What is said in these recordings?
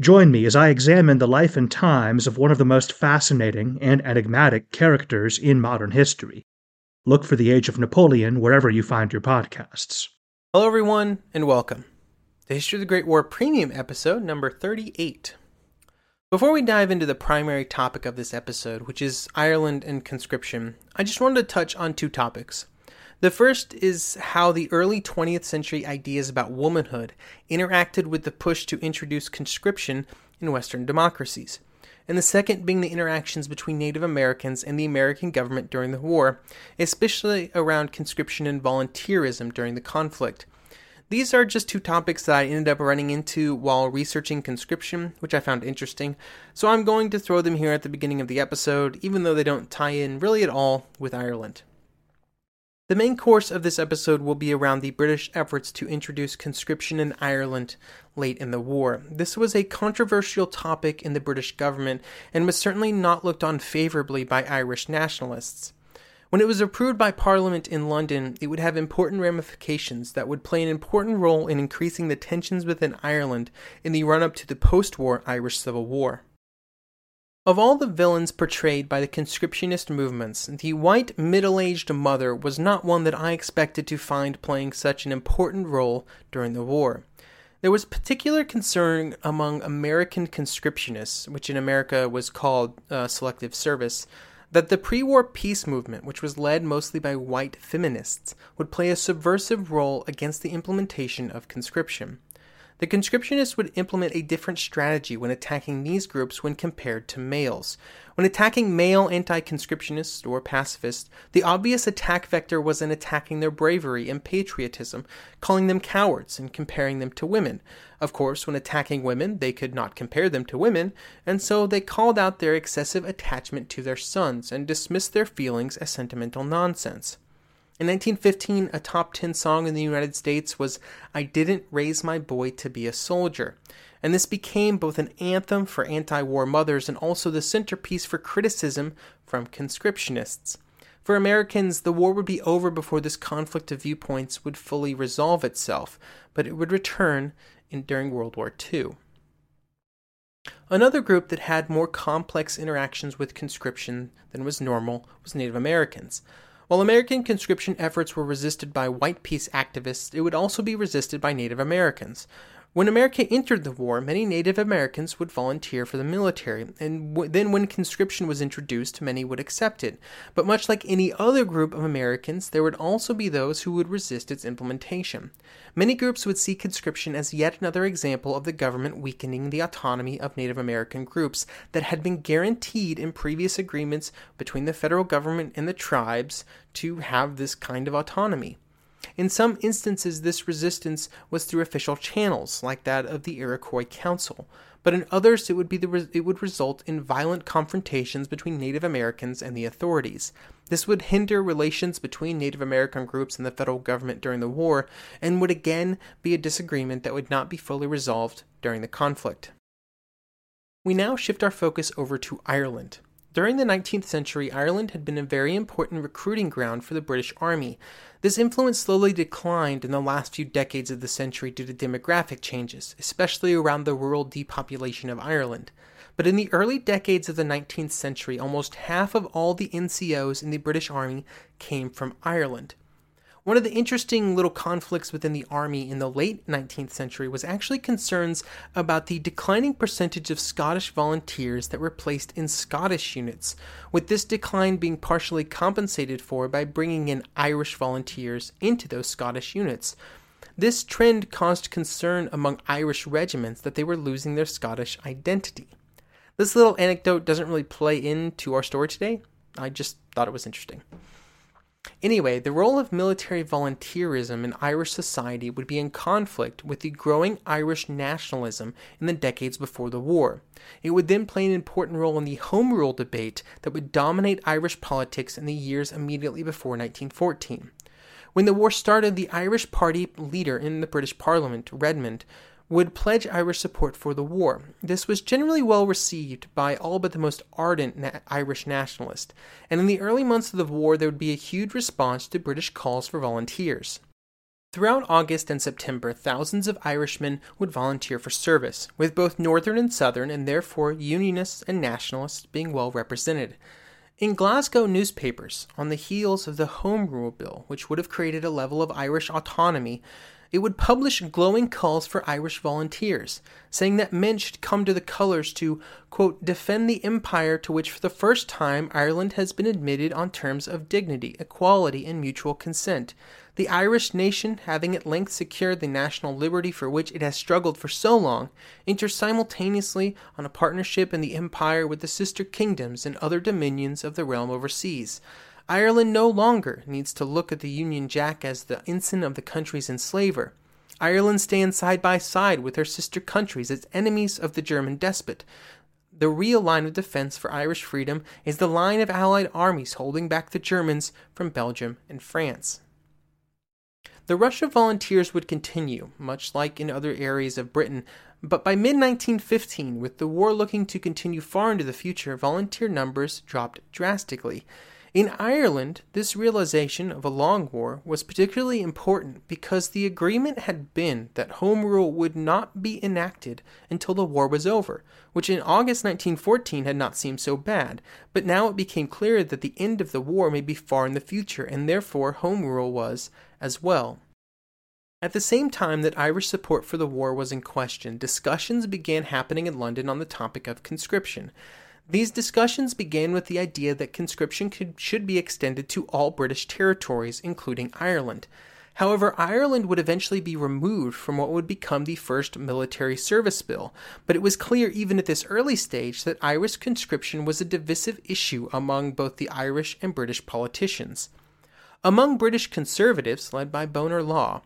Join me as I examine the life and times of one of the most fascinating and enigmatic characters in modern history. Look for The Age of Napoleon wherever you find your podcasts. Hello, everyone, and welcome. The History of the Great War Premium episode number 38. Before we dive into the primary topic of this episode, which is Ireland and conscription, I just wanted to touch on two topics. The first is how the early 20th century ideas about womanhood interacted with the push to introduce conscription in Western democracies, and the second being the interactions between Native Americans and the American government during the war, especially around conscription and volunteerism during the conflict. These are just two topics that I ended up running into while researching conscription, which I found interesting, so I'm going to throw them here at the beginning of the episode, even though they don't tie in really at all with Ireland. The main course of this episode will be around the British efforts to introduce conscription in Ireland late in the war. This was a controversial topic in the British government and was certainly not looked on favorably by Irish nationalists. When it was approved by Parliament in London, it would have important ramifications that would play an important role in increasing the tensions within Ireland in the run up to the post war Irish Civil War. Of all the villains portrayed by the conscriptionist movements, the white middle aged mother was not one that I expected to find playing such an important role during the war. There was particular concern among American conscriptionists, which in America was called uh, selective service, that the pre war peace movement, which was led mostly by white feminists, would play a subversive role against the implementation of conscription. The conscriptionists would implement a different strategy when attacking these groups when compared to males. When attacking male anti conscriptionists or pacifists, the obvious attack vector was in attacking their bravery and patriotism, calling them cowards and comparing them to women. Of course, when attacking women, they could not compare them to women, and so they called out their excessive attachment to their sons and dismissed their feelings as sentimental nonsense. In 1915, a top 10 song in the United States was I Didn't Raise My Boy to Be a Soldier, and this became both an anthem for anti war mothers and also the centerpiece for criticism from conscriptionists. For Americans, the war would be over before this conflict of viewpoints would fully resolve itself, but it would return in, during World War II. Another group that had more complex interactions with conscription than was normal was Native Americans. While American conscription efforts were resisted by white peace activists, it would also be resisted by Native Americans. When America entered the war, many Native Americans would volunteer for the military, and w- then when conscription was introduced, many would accept it. But much like any other group of Americans, there would also be those who would resist its implementation. Many groups would see conscription as yet another example of the government weakening the autonomy of Native American groups that had been guaranteed in previous agreements between the federal government and the tribes to have this kind of autonomy. In some instances, this resistance was through official channels, like that of the Iroquois Council, but in others, it would, be the it would result in violent confrontations between Native Americans and the authorities. This would hinder relations between Native American groups and the federal government during the war, and would again be a disagreement that would not be fully resolved during the conflict. We now shift our focus over to Ireland. During the 19th century, Ireland had been a very important recruiting ground for the British Army. This influence slowly declined in the last few decades of the century due to demographic changes, especially around the rural depopulation of Ireland. But in the early decades of the 19th century, almost half of all the NCOs in the British Army came from Ireland. One of the interesting little conflicts within the army in the late 19th century was actually concerns about the declining percentage of Scottish volunteers that were placed in Scottish units, with this decline being partially compensated for by bringing in Irish volunteers into those Scottish units. This trend caused concern among Irish regiments that they were losing their Scottish identity. This little anecdote doesn't really play into our story today. I just thought it was interesting. Anyway, the role of military volunteerism in Irish society would be in conflict with the growing Irish nationalism in the decades before the war. It would then play an important role in the Home Rule debate that would dominate Irish politics in the years immediately before 1914. When the war started, the Irish Party leader in the British Parliament, Redmond, would pledge Irish support for the war. This was generally well received by all but the most ardent na- Irish nationalists, and in the early months of the war there would be a huge response to British calls for volunteers. Throughout August and September, thousands of Irishmen would volunteer for service, with both Northern and Southern, and therefore Unionists and Nationalists being well represented. In Glasgow newspapers, on the heels of the Home Rule Bill, which would have created a level of Irish autonomy, it would publish glowing calls for Irish volunteers, saying that men should come to the colours to, quote, defend the empire to which for the first time Ireland has been admitted on terms of dignity, equality, and mutual consent. The Irish nation, having at length secured the national liberty for which it has struggled for so long, enters simultaneously on a partnership in the empire with the sister kingdoms and other dominions of the realm overseas. Ireland no longer needs to look at the Union Jack as the ensign of the country's enslaver. Ireland stands side by side with her sister countries as enemies of the German despot. The real line of defense for Irish freedom is the line of Allied armies holding back the Germans from Belgium and France. The rush of volunteers would continue, much like in other areas of Britain, but by mid 1915, with the war looking to continue far into the future, volunteer numbers dropped drastically. In Ireland, this realization of a long war was particularly important because the agreement had been that Home Rule would not be enacted until the war was over, which in August 1914 had not seemed so bad, but now it became clear that the end of the war may be far in the future, and therefore Home Rule was as well. At the same time that Irish support for the war was in question, discussions began happening in London on the topic of conscription. These discussions began with the idea that conscription could, should be extended to all British territories, including Ireland. However, Ireland would eventually be removed from what would become the first military service bill, but it was clear even at this early stage that Irish conscription was a divisive issue among both the Irish and British politicians. Among British conservatives, led by Bonar Law,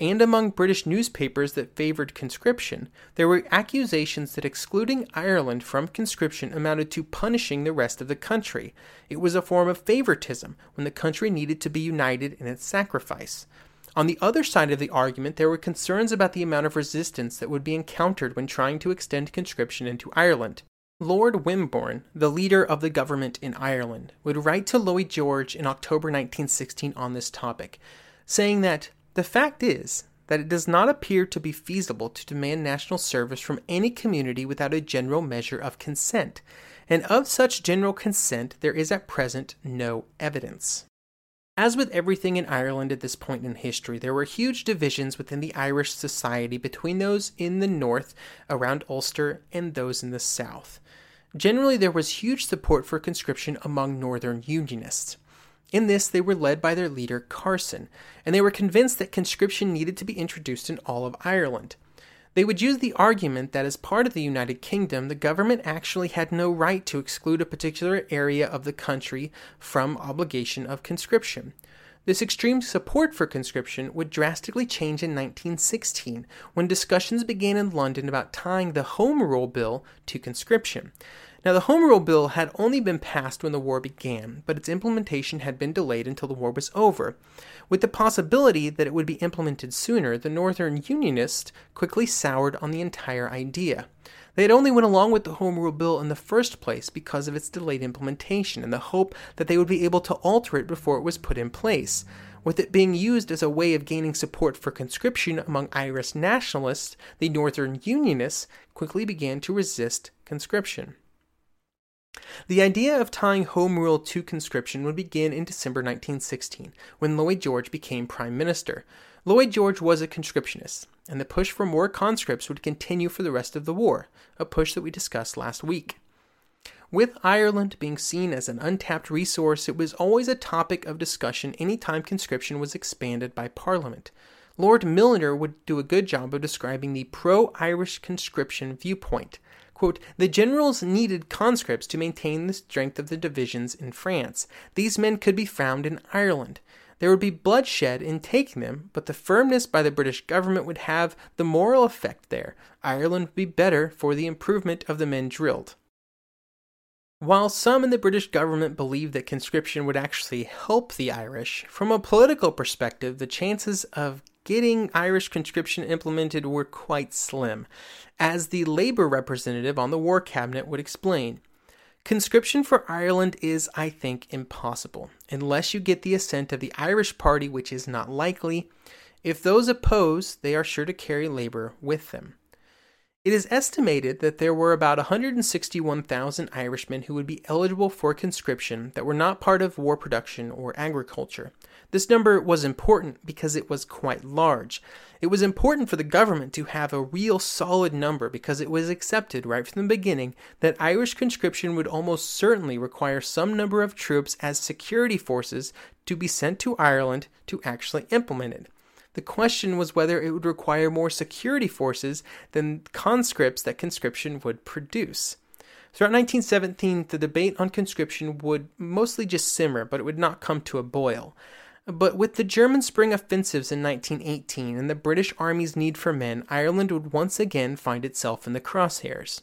and among British newspapers that favoured conscription, there were accusations that excluding Ireland from conscription amounted to punishing the rest of the country. It was a form of favouritism when the country needed to be united in its sacrifice. On the other side of the argument, there were concerns about the amount of resistance that would be encountered when trying to extend conscription into Ireland. Lord Wimborne, the leader of the government in Ireland, would write to Lloyd George in October 1916 on this topic, saying that the fact is that it does not appear to be feasible to demand national service from any community without a general measure of consent, and of such general consent there is at present no evidence. As with everything in Ireland at this point in history, there were huge divisions within the Irish society between those in the north around Ulster and those in the south. Generally, there was huge support for conscription among northern Unionists. In this, they were led by their leader, Carson, and they were convinced that conscription needed to be introduced in all of Ireland. They would use the argument that as part of the United Kingdom, the government actually had no right to exclude a particular area of the country from obligation of conscription. This extreme support for conscription would drastically change in 1916 when discussions began in London about tying the Home Rule Bill to conscription. Now, the Home Rule Bill had only been passed when the war began, but its implementation had been delayed until the war was over. With the possibility that it would be implemented sooner, the Northern Unionists quickly soured on the entire idea. They had only went along with the Home Rule Bill in the first place because of its delayed implementation and the hope that they would be able to alter it before it was put in place. With it being used as a way of gaining support for conscription among Irish nationalists, the Northern Unionists quickly began to resist conscription. The idea of tying Home Rule to conscription would begin in December 1916, when Lloyd George became Prime Minister. Lloyd George was a conscriptionist, and the push for more conscripts would continue for the rest of the war, a push that we discussed last week. With Ireland being seen as an untapped resource, it was always a topic of discussion anytime conscription was expanded by Parliament. Lord Milner would do a good job of describing the pro Irish conscription viewpoint. Quote, the generals needed conscripts to maintain the strength of the divisions in France. These men could be found in Ireland. There would be bloodshed in taking them, but the firmness by the British government would have the moral effect there. Ireland would be better for the improvement of the men drilled. While some in the British government believed that conscription would actually help the Irish, from a political perspective, the chances of getting Irish conscription implemented were quite slim, as the Labour representative on the War Cabinet would explain. Conscription for Ireland is, I think, impossible, unless you get the assent of the Irish Party, which is not likely. If those oppose, they are sure to carry Labour with them. It is estimated that there were about 161,000 Irishmen who would be eligible for conscription that were not part of war production or agriculture. This number was important because it was quite large. It was important for the government to have a real solid number because it was accepted right from the beginning that Irish conscription would almost certainly require some number of troops as security forces to be sent to Ireland to actually implement it. The question was whether it would require more security forces than conscripts that conscription would produce. Throughout 1917, the debate on conscription would mostly just simmer, but it would not come to a boil. But with the German spring offensives in 1918 and the British Army's need for men, Ireland would once again find itself in the crosshairs.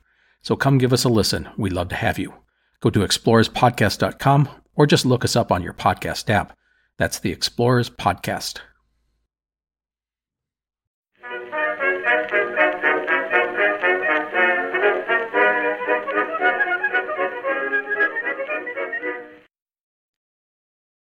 So come give us a listen. We'd love to have you. Go to explorerspodcast.com or just look us up on your podcast app. That's the Explorers Podcast.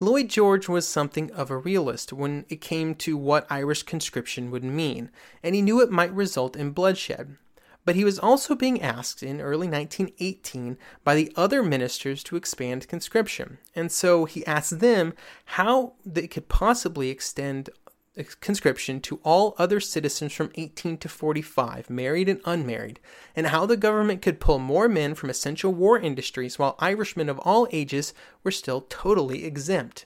Lloyd George was something of a realist when it came to what Irish conscription would mean, and he knew it might result in bloodshed. But he was also being asked in early 1918 by the other ministers to expand conscription. And so he asked them how they could possibly extend uh, conscription to all other citizens from 18 to 45, married and unmarried, and how the government could pull more men from essential war industries while Irishmen of all ages were still totally exempt.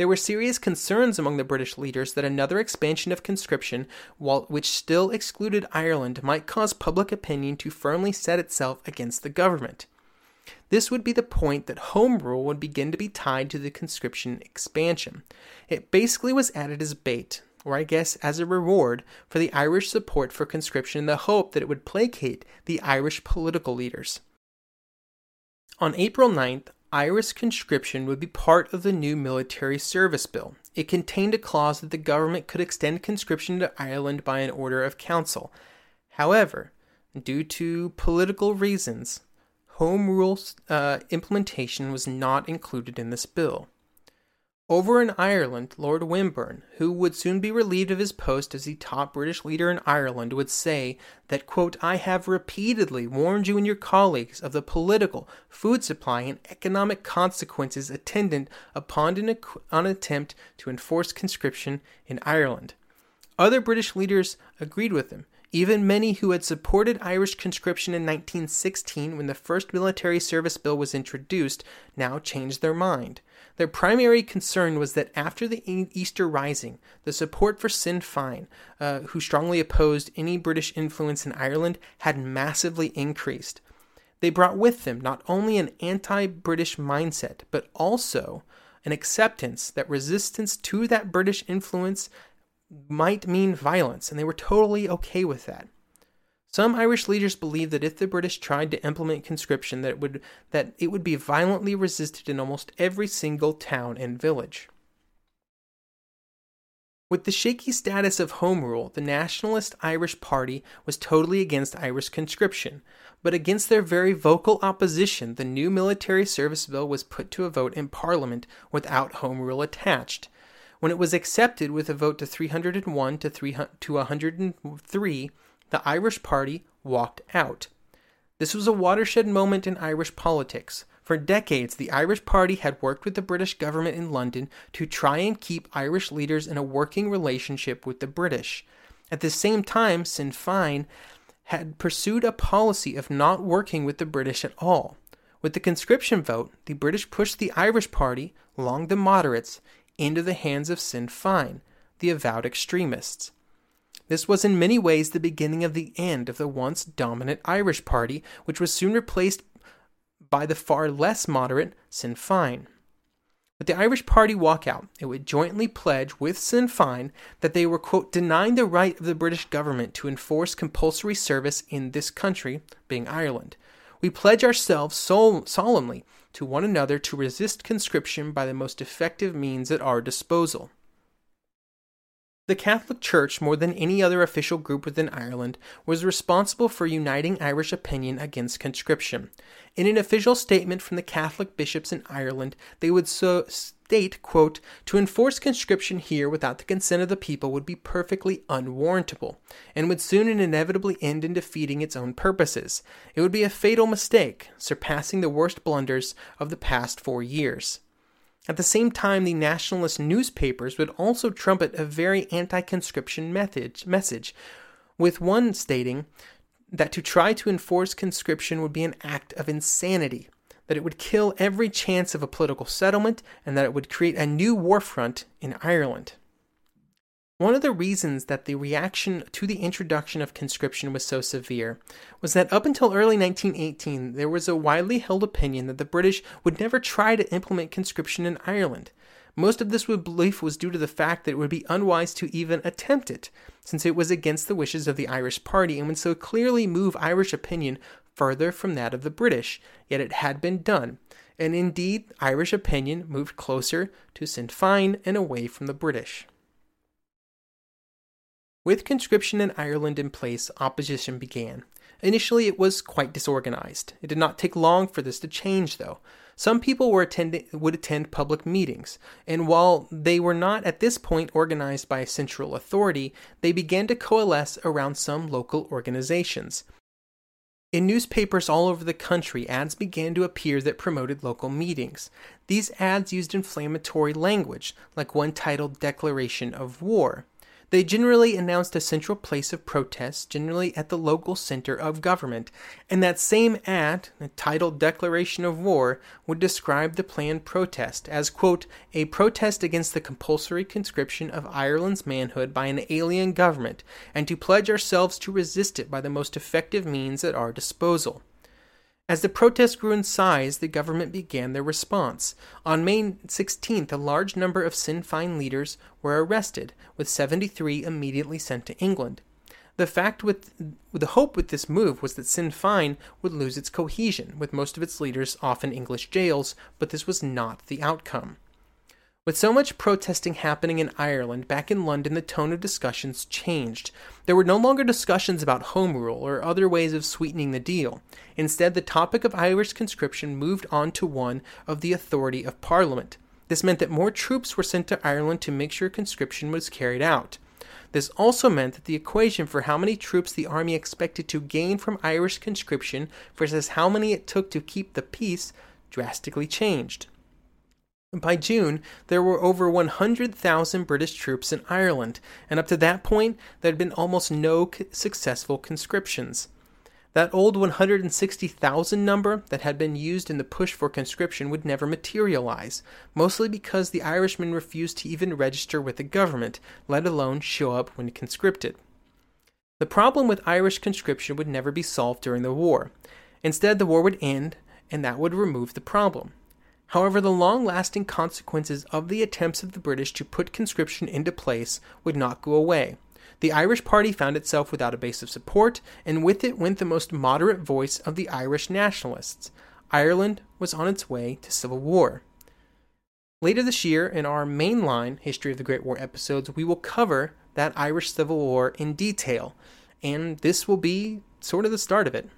There were serious concerns among the British leaders that another expansion of conscription, which still excluded Ireland, might cause public opinion to firmly set itself against the government. This would be the point that Home Rule would begin to be tied to the conscription expansion. It basically was added as bait, or I guess as a reward, for the Irish support for conscription in the hope that it would placate the Irish political leaders. On April 9th, Irish conscription would be part of the new military service bill. It contained a clause that the government could extend conscription to Ireland by an order of council. However, due to political reasons, Home Rule uh, implementation was not included in this bill. Over in Ireland, Lord Wimborne, who would soon be relieved of his post as the top British leader in Ireland, would say that, quote, I have repeatedly warned you and your colleagues of the political, food supply, and economic consequences attendant upon an, an attempt to enforce conscription in Ireland. Other British leaders agreed with him, even many who had supported Irish conscription in 1916 when the first military service bill was introduced now changed their mind. Their primary concern was that after the Easter Rising, the support for Sinn Féin, uh, who strongly opposed any British influence in Ireland, had massively increased. They brought with them not only an anti British mindset, but also an acceptance that resistance to that British influence might mean violence, and they were totally okay with that. Some Irish leaders believed that if the British tried to implement conscription, that it would that it would be violently resisted in almost every single town and village. With the shaky status of Home Rule, the Nationalist Irish Party was totally against Irish conscription, but against their very vocal opposition, the new military service bill was put to a vote in Parliament without Home Rule attached, when it was accepted with a vote to 301 to, 300, to 103, the Irish Party walked out. This was a watershed moment in Irish politics. For decades, the Irish Party had worked with the British government in London to try and keep Irish leaders in a working relationship with the British. At the same time, Sinn Féin had pursued a policy of not working with the British at all. With the conscription vote, the British pushed the Irish Party, along the moderates, into the hands of Sinn Féin, the avowed extremists. This was in many ways the beginning of the end of the once dominant Irish Party, which was soon replaced by the far less moderate Sinn Féin. With the Irish Party walkout, it would jointly pledge with Sinn Féin that they were, quote, denying the right of the British government to enforce compulsory service in this country, being Ireland. We pledge ourselves sol- solemnly to one another to resist conscription by the most effective means at our disposal. The Catholic Church, more than any other official group within Ireland, was responsible for uniting Irish opinion against conscription. In an official statement from the Catholic bishops in Ireland, they would so state, quote, To enforce conscription here without the consent of the people would be perfectly unwarrantable, and would soon and inevitably end in defeating its own purposes. It would be a fatal mistake, surpassing the worst blunders of the past four years. At the same time, the nationalist newspapers would also trumpet a very anti conscription message, with one stating that to try to enforce conscription would be an act of insanity, that it would kill every chance of a political settlement, and that it would create a new war front in Ireland. One of the reasons that the reaction to the introduction of conscription was so severe was that up until early 1918, there was a widely held opinion that the British would never try to implement conscription in Ireland. Most of this belief was due to the fact that it would be unwise to even attempt it, since it was against the wishes of the Irish party and would so clearly move Irish opinion further from that of the British, yet it had been done. And indeed, Irish opinion moved closer to Sinn Féin and away from the British. With conscription in Ireland in place, opposition began. Initially, it was quite disorganized. It did not take long for this to change, though. Some people were attending, would attend public meetings, and while they were not at this point organized by a central authority, they began to coalesce around some local organizations. In newspapers all over the country, ads began to appear that promoted local meetings. These ads used inflammatory language, like one titled Declaration of War. They generally announced a central place of protest, generally at the local center of government, and that same ad, titled Declaration of War, would describe the planned protest as, quote, a protest against the compulsory conscription of Ireland's manhood by an alien government, and to pledge ourselves to resist it by the most effective means at our disposal. As the protest grew in size, the government began their response. On May 16th, a large number of Sinn Féin leaders were arrested, with 73 immediately sent to England. The fact with the hope with this move was that Sinn Féin would lose its cohesion, with most of its leaders off in English jails, but this was not the outcome. With so much protesting happening in Ireland, back in London the tone of discussions changed. There were no longer discussions about home rule or other ways of sweetening the deal. Instead, the topic of Irish conscription moved on to one of the authority of Parliament. This meant that more troops were sent to Ireland to make sure conscription was carried out. This also meant that the equation for how many troops the army expected to gain from Irish conscription versus how many it took to keep the peace drastically changed. By June, there were over 100,000 British troops in Ireland, and up to that point, there had been almost no successful conscriptions. That old 160,000 number that had been used in the push for conscription would never materialize, mostly because the Irishmen refused to even register with the government, let alone show up when conscripted. The problem with Irish conscription would never be solved during the war. Instead, the war would end, and that would remove the problem. However, the long lasting consequences of the attempts of the British to put conscription into place would not go away. The Irish party found itself without a base of support, and with it went the most moderate voice of the Irish nationalists. Ireland was on its way to civil war. Later this year, in our mainline History of the Great War episodes, we will cover that Irish Civil War in detail, and this will be sort of the start of it.